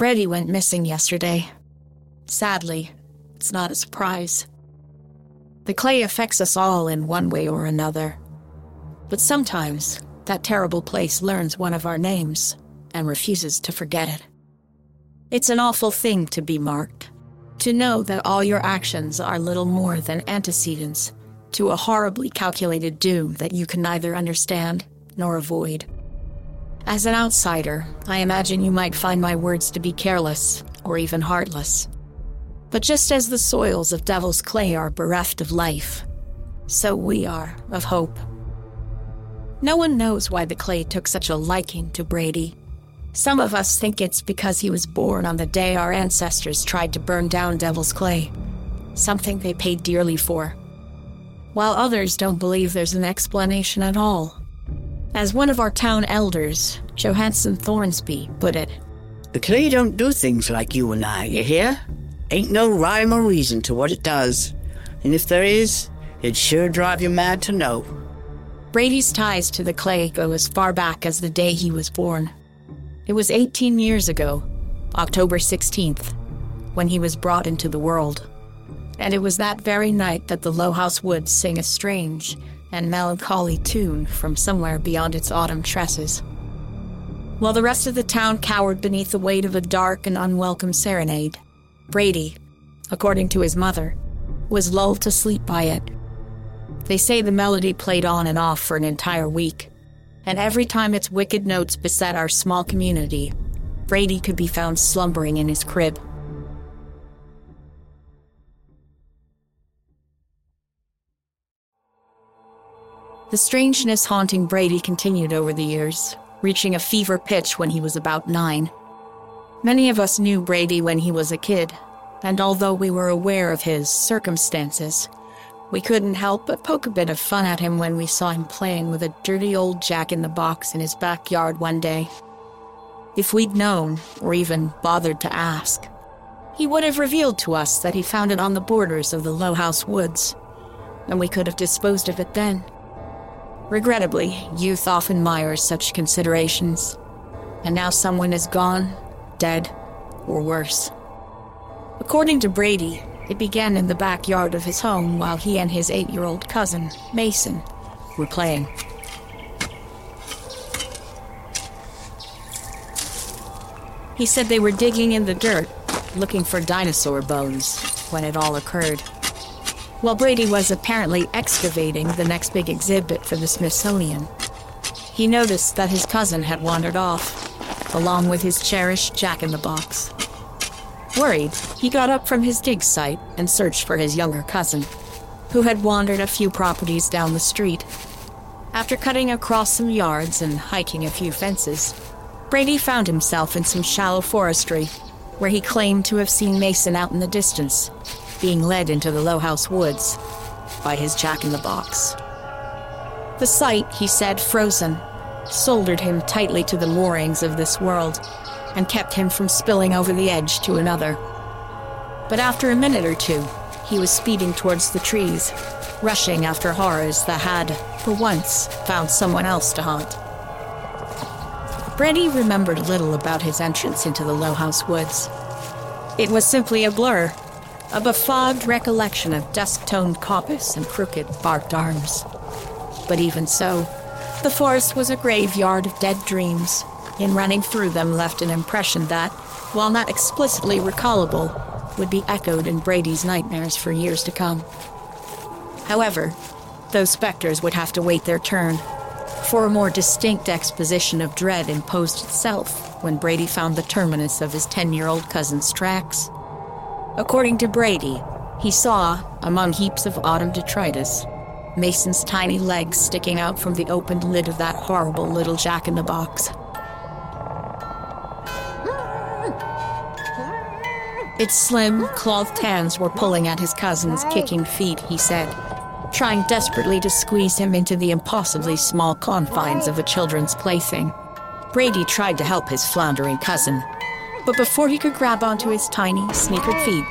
Brady went missing yesterday. Sadly, it's not a surprise. The clay affects us all in one way or another. But sometimes, that terrible place learns one of our names and refuses to forget it. It's an awful thing to be marked, to know that all your actions are little more than antecedents to a horribly calculated doom that you can neither understand nor avoid. As an outsider, I imagine you might find my words to be careless or even heartless. But just as the soils of Devil's Clay are bereft of life, so we are of hope. No one knows why the clay took such a liking to Brady. Some of us think it's because he was born on the day our ancestors tried to burn down Devil's Clay, something they paid dearly for. While others don't believe there's an explanation at all. As one of our town elders, Johansson Thornsby, put it, The clay don't do things like you and I, you hear? Ain't no rhyme or reason to what it does. And if there is, it'd sure drive you mad to know. Brady's ties to the clay go as far back as the day he was born. It was 18 years ago, October 16th, when he was brought into the world. And it was that very night that the Low House Woods sing a strange, and melancholy tune from somewhere beyond its autumn tresses. While the rest of the town cowered beneath the weight of a dark and unwelcome serenade, Brady, according to his mother, was lulled to sleep by it. They say the melody played on and off for an entire week, and every time its wicked notes beset our small community, Brady could be found slumbering in his crib. The strangeness haunting Brady continued over the years, reaching a fever pitch when he was about nine. Many of us knew Brady when he was a kid, and although we were aware of his circumstances, we couldn't help but poke a bit of fun at him when we saw him playing with a dirty old jack in the box in his backyard one day. If we'd known, or even bothered to ask, he would have revealed to us that he found it on the borders of the Low House Woods, and we could have disposed of it then. Regrettably, youth often mires such considerations, and now someone is gone, dead, or worse. According to Brady, it began in the backyard of his home while he and his eight year old cousin, Mason, were playing. He said they were digging in the dirt, looking for dinosaur bones, when it all occurred. While Brady was apparently excavating the next big exhibit for the Smithsonian, he noticed that his cousin had wandered off, along with his cherished jack in the box. Worried, he got up from his dig site and searched for his younger cousin, who had wandered a few properties down the street. After cutting across some yards and hiking a few fences, Brady found himself in some shallow forestry, where he claimed to have seen Mason out in the distance, being led into the Low House woods by his jack in the box. The sight, he said, frozen, soldered him tightly to the moorings of this world and kept him from spilling over the edge to another. But after a minute or two, he was speeding towards the trees, rushing after horrors that had, for once, found someone else to haunt. Brady remembered little about his entrance into the Low House woods. It was simply a blur, a befogged recollection of dusk toned coppice and crooked, barked arms. But even so, the forest was a graveyard of dead dreams, in running through them left an impression that, while not explicitly recallable, would be echoed in Brady's nightmares for years to come. However, those specters would have to wait their turn, for a more distinct exposition of dread imposed itself when Brady found the terminus of his 10 year old cousin's tracks. According to Brady, he saw, among heaps of autumn detritus, Mason's tiny legs sticking out from the opened lid of that horrible little jack in the box. Its slim, clothed hands were pulling at his cousin's kicking feet, he said, trying desperately to squeeze him into the impossibly small confines of a children's plaything. Brady tried to help his floundering cousin, but before he could grab onto his tiny, sneakered feet,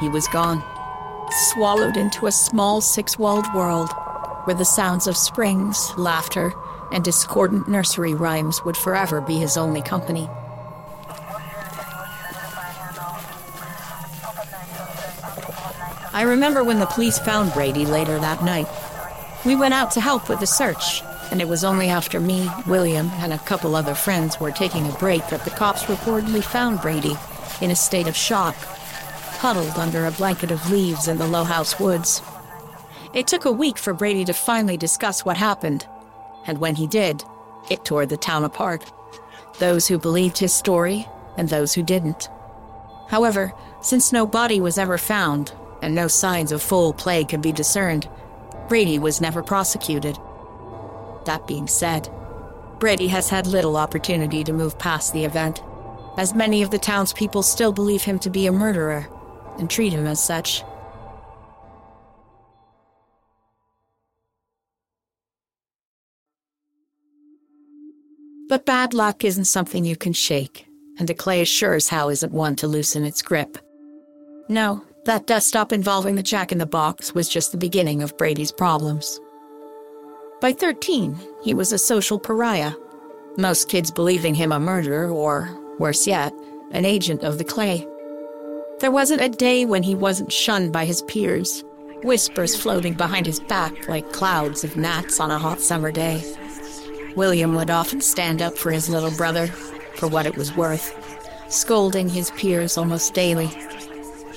he was gone, swallowed into a small six walled world where the sounds of springs, laughter, and discordant nursery rhymes would forever be his only company. I remember when the police found Brady later that night. We went out to help with the search, and it was only after me, William, and a couple other friends were taking a break that the cops reportedly found Brady in a state of shock, huddled under a blanket of leaves in the Low House woods. It took a week for Brady to finally discuss what happened, and when he did, it tore the town apart. Those who believed his story and those who didn't. However, since no body was ever found, and no signs of foul play could be discerned, Brady was never prosecuted. That being said, Brady has had little opportunity to move past the event, as many of the townspeople still believe him to be a murderer and treat him as such. But bad luck isn't something you can shake, and a clay sure as how isn't one to loosen its grip. No, that dust up involving the jack in the box was just the beginning of Brady's problems. By 13, he was a social pariah, most kids believing him a murderer or, worse yet, an agent of the clay. There wasn't a day when he wasn't shunned by his peers, whispers floating behind his back like clouds of gnats on a hot summer day. William would often stand up for his little brother, for what it was worth, scolding his peers almost daily.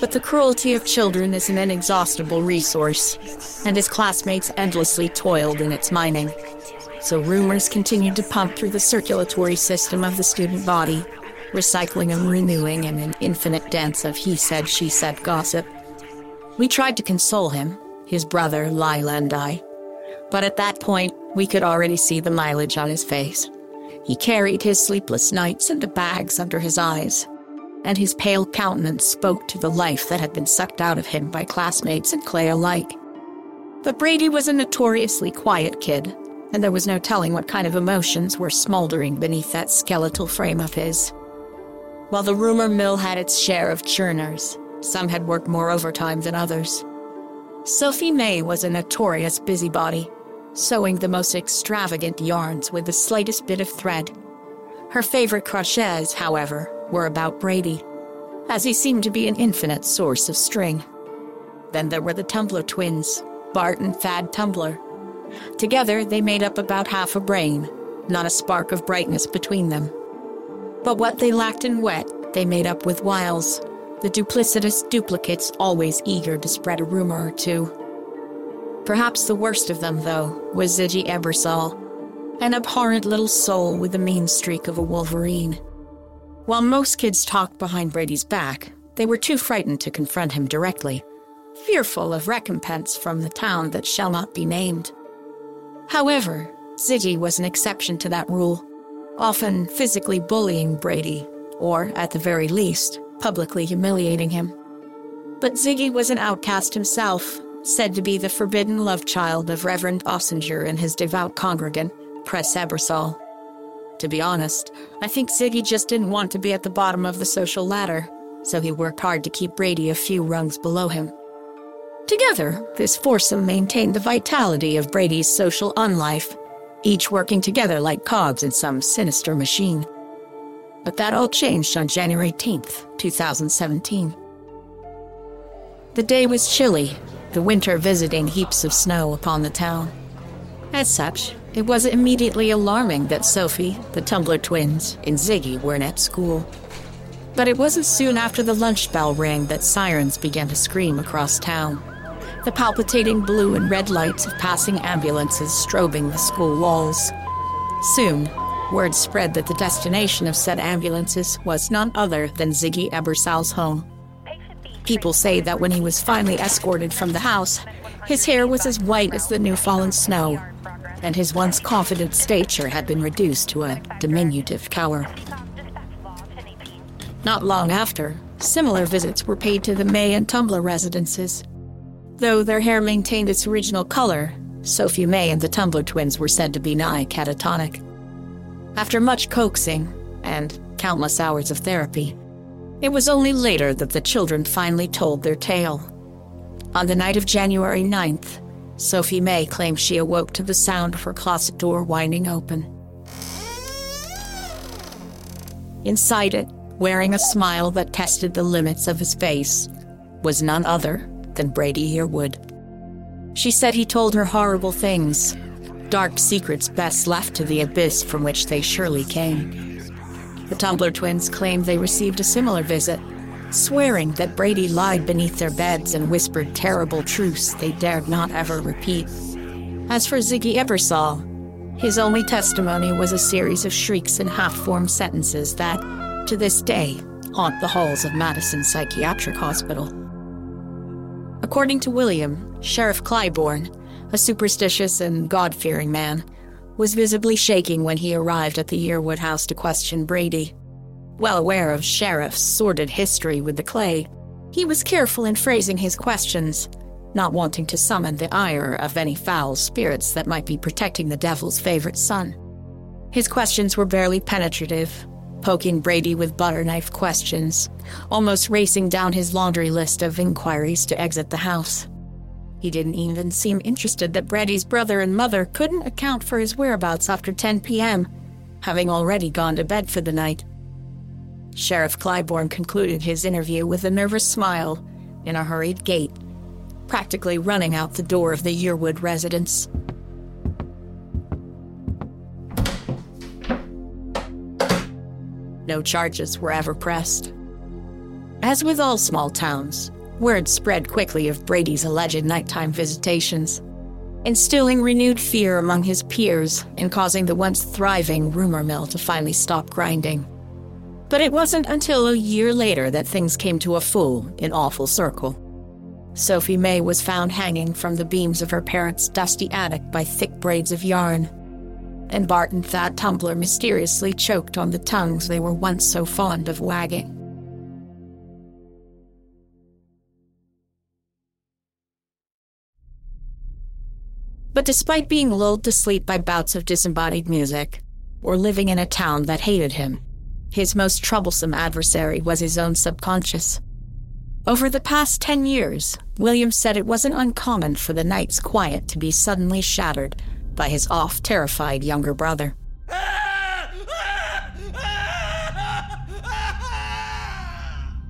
But the cruelty of children is an inexhaustible resource, and his classmates endlessly toiled in its mining. So rumors continued to pump through the circulatory system of the student body, recycling and renewing in an infinite dance of he said, she said gossip. We tried to console him, his brother, Lila, and I. But at that point, we could already see the mileage on his face. He carried his sleepless nights into bags under his eyes, and his pale countenance spoke to the life that had been sucked out of him by classmates and Clay alike. But Brady was a notoriously quiet kid, and there was no telling what kind of emotions were smoldering beneath that skeletal frame of his. While the rumor mill had its share of churners, some had worked more overtime than others. Sophie May was a notorious busybody, sewing the most extravagant yarns with the slightest bit of thread. Her favorite crochets, however, were about Brady, as he seemed to be an infinite source of string. Then there were the Tumbler twins, Bart and Thad Tumbler. Together, they made up about half a brain, not a spark of brightness between them. But what they lacked in wet, they made up with wiles, the duplicitous duplicates always eager to spread a rumor or two. Perhaps the worst of them, though, was Ziggy Ebersol, an abhorrent little soul with the mean streak of a wolverine. While most kids talked behind Brady's back, they were too frightened to confront him directly, fearful of recompense from the town that shall not be named. However, Ziggy was an exception to that rule, often physically bullying Brady, or, at the very least, publicly humiliating him. But Ziggy was an outcast himself, said to be the forbidden love child of Reverend Ossinger and his devout congregant, Press Ebersol. To be honest, I think Ziggy just didn't want to be at the bottom of the social ladder, so he worked hard to keep Brady a few rungs below him. Together, this foursome maintained the vitality of Brady's social unlife, each working together like cogs in some sinister machine. But that all changed on January 18th, 2017. The day was chilly, the winter visiting heaps of snow upon the town. As such, it was immediately alarming that Sophie, the Tumbler twins, and Ziggy weren't at school. But it wasn't soon after the lunch bell rang that sirens began to scream across town. The palpitating blue and red lights of passing ambulances strobing the school walls. Soon, word spread that the destination of said ambulances was none other than Ziggy Ebersol's home. People say that when he was finally escorted from the house, his hair was as white as the new fallen snow, and his once confident stature had been reduced to a diminutive cower. Not long after, similar visits were paid to the May and Tumbler residences. Though their hair maintained its original color, Sophie May and the Tumbler twins were said to be nigh catatonic. After much coaxing and countless hours of therapy, it was only later that the children finally told their tale. On the night of January 9th, Sophie May claimed she awoke to the sound of her closet door winding open. Inside it, wearing a smile that tested the limits of his face, was none other than Brady Yearwood. She said he told her horrible things, dark secrets best left to the abyss from which they surely came. The Tumbler twins claimed they received a similar visit, swearing that Brady lied beneath their beds and whispered terrible truths they dared not ever repeat. As for Ziggy Ebersol, his only testimony was a series of shrieks and half formed sentences that, to this day, haunt the halls of Madison Psychiatric Hospital. According to William, Sheriff Clybourne, a superstitious and God fearing man, was visibly shaking when he arrived at the Yearwood house to question Brady. Well aware of Sheriff's sordid history with the clay, he was careful in phrasing his questions, not wanting to summon the ire of any foul spirits that might be protecting the devil's favorite son. His questions were barely penetrative, poking Brady with butter knife questions, almost racing down his laundry list of inquiries to exit the house. He didn't even seem interested that Brady's brother and mother couldn't account for his whereabouts after 10 p.m., having already gone to bed for the night. Sheriff Clybourne concluded his interview with a nervous smile in a hurried gait. practically running out the door of the Yearwood residence. No charges were ever pressed. As with all small towns, word spread quickly of Brady's alleged nighttime visitations, instilling renewed fear among his peers and causing the once thriving rumor mill to finally stop grinding. But it wasn't until a year later that things came to a full and awful circle. Sophie May was found hanging from the beams of her parents' dusty attic by thick braids of yarn. And Bart and Thad Tumbler mysteriously choked on the tongues they were once so fond of wagging. But despite being lulled to sleep by bouts of disembodied music, or living in a town that hated him, his most troublesome adversary was his own subconscious. Over the past 10 years, Williams said it wasn't uncommon for the night's quiet to be suddenly shattered by his off terrified younger brother.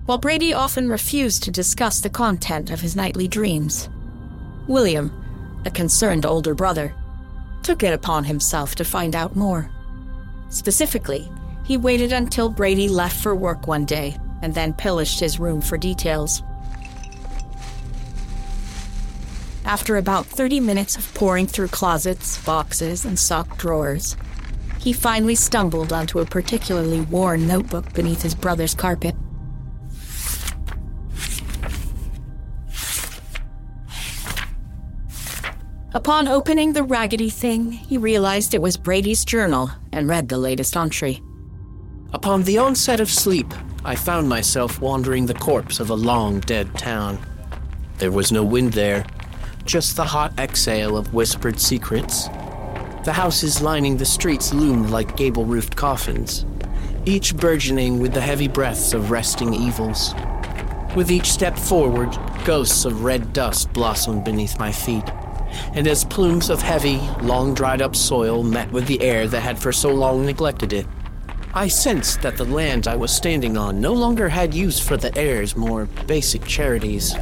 While Brady often refused to discuss the content of his nightly dreams, William, a concerned older brother, took it upon himself to find out more. Specifically, he waited until Brady left for work one day and then pillaged his room for details. After about 30 minutes of poring through closets, boxes, and sock drawers, he finally stumbled onto a particularly worn notebook beneath his brother's carpet. Upon opening the raggedy thing, he realized it was Brady's journal and read the latest entry. Upon the onset of sleep, I found myself wandering the corpse of a long dead town. There was no wind there, just the hot exhale of whispered secrets. The houses lining the streets loomed like gable roofed coffins, each burgeoning with the heavy breaths of resting evils. With each step forward, ghosts of red dust blossomed beneath my feet and as plumes of heavy, long dried up soil met with the air that had for so long neglected it, I sensed that the land I was standing on no longer had use for the air's more basic charities,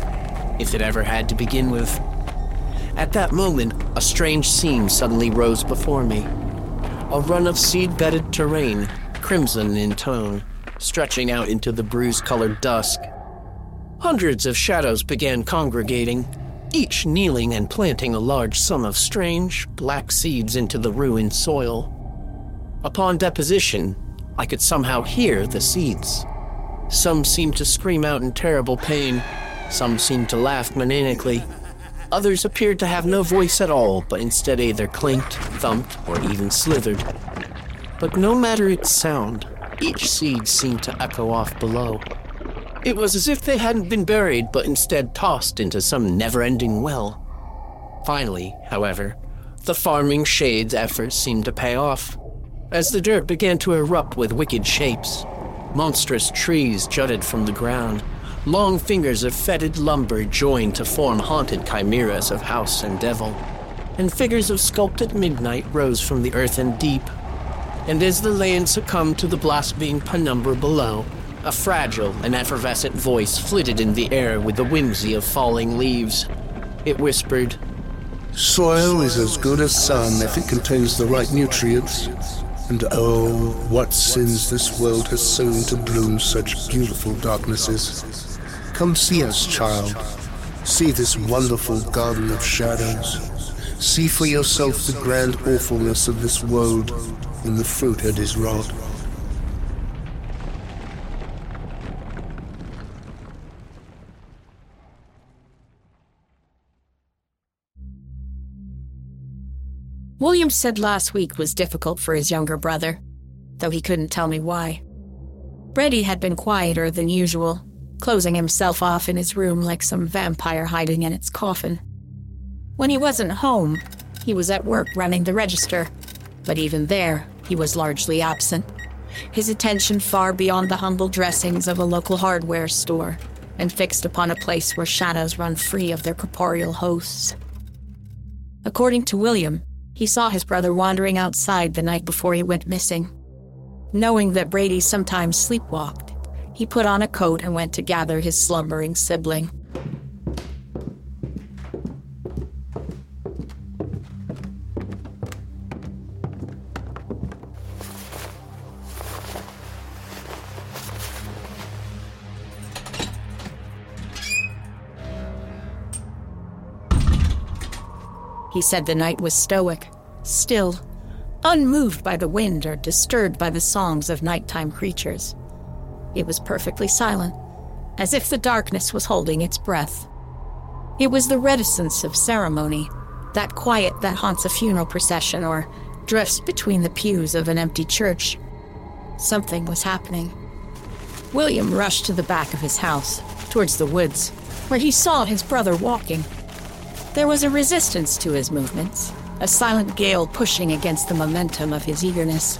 if it ever had to begin with. At that moment, a strange scene suddenly rose before me. A run of seed bedded terrain, crimson in tone, stretching out into the bruise colored dusk. Hundreds of shadows began congregating, each kneeling and planting a large sum of strange, black seeds into the ruined soil. Upon deposition, I could somehow hear the seeds. Some seemed to scream out in terrible pain, some seemed to laugh maniacally. Others appeared to have no voice at all, but instead either clinked, thumped, or even slithered. But no matter its sound, each seed seemed to echo off below. It was as if they hadn't been buried, but instead tossed into some never ending well. Finally, however, the farming shade's efforts seemed to pay off. As the dirt began to erupt with wicked shapes, monstrous trees jutted from the ground. Long fingers of fetid lumber joined to form haunted chimeras of house and devil. And figures of sculpted midnight rose from the earth and deep. And as the land succumbed to the blaspheming penumbra below, a fragile and effervescent voice flitted in the air with the whimsy of falling leaves. It whispered, Soil is as good as sun if it contains the right nutrients. And oh, what sins this world has sown to bloom such beautiful darknesses. Come see us, child. See this wonderful garden of shadows. See for yourself the grand awfulness of this world and the fruit it is wrought. William said last week was difficult for his younger brother, though he couldn't tell me why. Brady had been quieter than usual, closing himself off in his room like some vampire hiding in its coffin. When he wasn't home, he was at work running the register, but even there, he was largely absent, his attention far beyond the humble dressings of a local hardware store and fixed upon a place where shadows run free of their corporeal hosts. According to William, he saw his brother wandering outside the night before he went missing. Knowing that Brady sometimes sleepwalked, he put on a coat and went to gather his slumbering sibling. He said the night was stoic, still, unmoved by the wind or disturbed by the songs of nighttime creatures. It was perfectly silent, as if the darkness was holding its breath. It was the reticence of ceremony, that quiet that haunts a funeral procession or drifts between the pews of an empty church. Something was happening. William rushed to the back of his house, towards the woods, where he saw his brother walking. There was a resistance to his movements, a silent gale pushing against the momentum of his eagerness.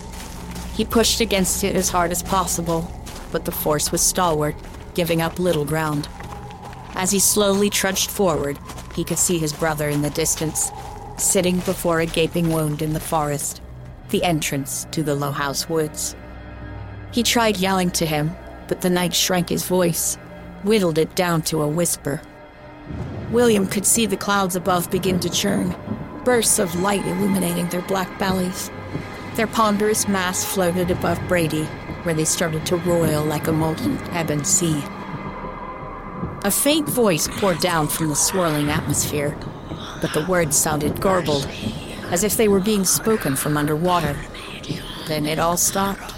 He pushed against it as hard as possible, but the force was stalwart, giving up little ground. As he slowly trudged forward, he could see his brother in the distance, sitting before a gaping wound in the forest, the entrance to the Low House Woods. He tried yelling to him, but the night shrank his voice, whittled it down to a whisper. William could see the clouds above begin to churn, bursts of light illuminating their black bellies. Their ponderous mass floated above Brady, where they started to roil like a molten ebon sea. A faint voice poured down from the swirling atmosphere, but the words sounded garbled, as if they were being spoken from underwater. Then it all stopped.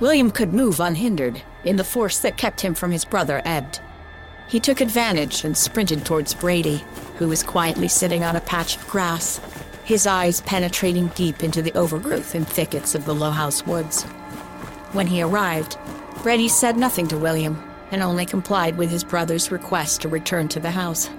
William could move unhindered, in the force that kept him from his brother ebbed. He took advantage and sprinted towards Brady, who was quietly sitting on a patch of grass, his eyes penetrating deep into the overgrowth and thickets of the Low House woods. When he arrived, Brady said nothing to William and only complied with his brother's request to return to the house.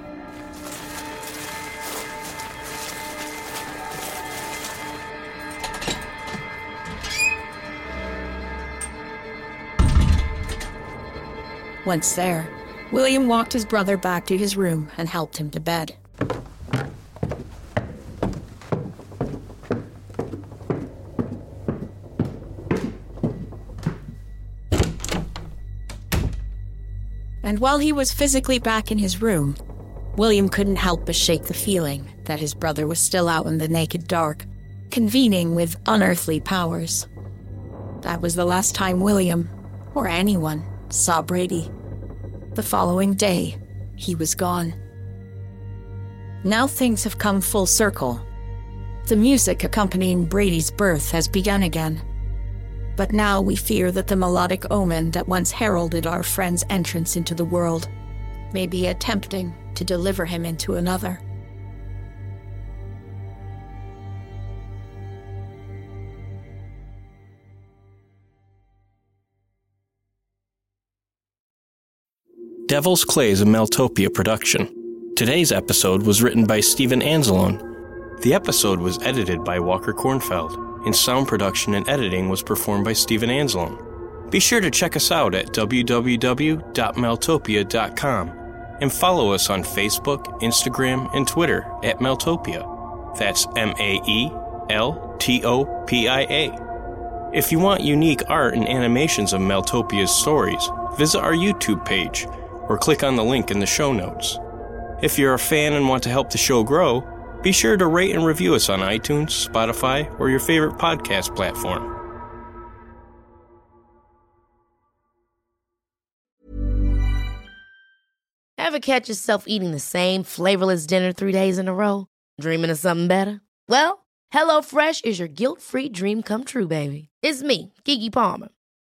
Once there, William walked his brother back to his room and helped him to bed. And while he was physically back in his room, William couldn't help but shake the feeling that his brother was still out in the naked dark, convening with unearthly powers. That was the last time William, or anyone, saw Brady. The following day, he was gone. Now things have come full circle. The music accompanying Brady's birth has begun again. But now we fear that the melodic omen that once heralded our friend's entrance into the world may be attempting to deliver him into another. Devil's Clay is a Maeltopia production. Today's episode was written by Steven Anzalone. The episode was edited by Walker Kornfeld, and sound production and editing was performed by Steven Anzalone. Be sure to check us out at www.maeltopia.com and follow us on Facebook, Instagram, and Twitter at Maeltopia. That's M A E L T O P I A. If you want unique art and animations of Maeltopia's stories, visit our YouTube page or click on the link in the show notes. If you're a fan and want to help the show grow, be sure to rate and review us on iTunes, Spotify, or your favorite podcast platform. Ever catch yourself eating the same flavorless dinner three days in a row? Dreaming of something better? Well, HelloFresh is your guilt free dream come true, baby. It's me, Keke Palmer.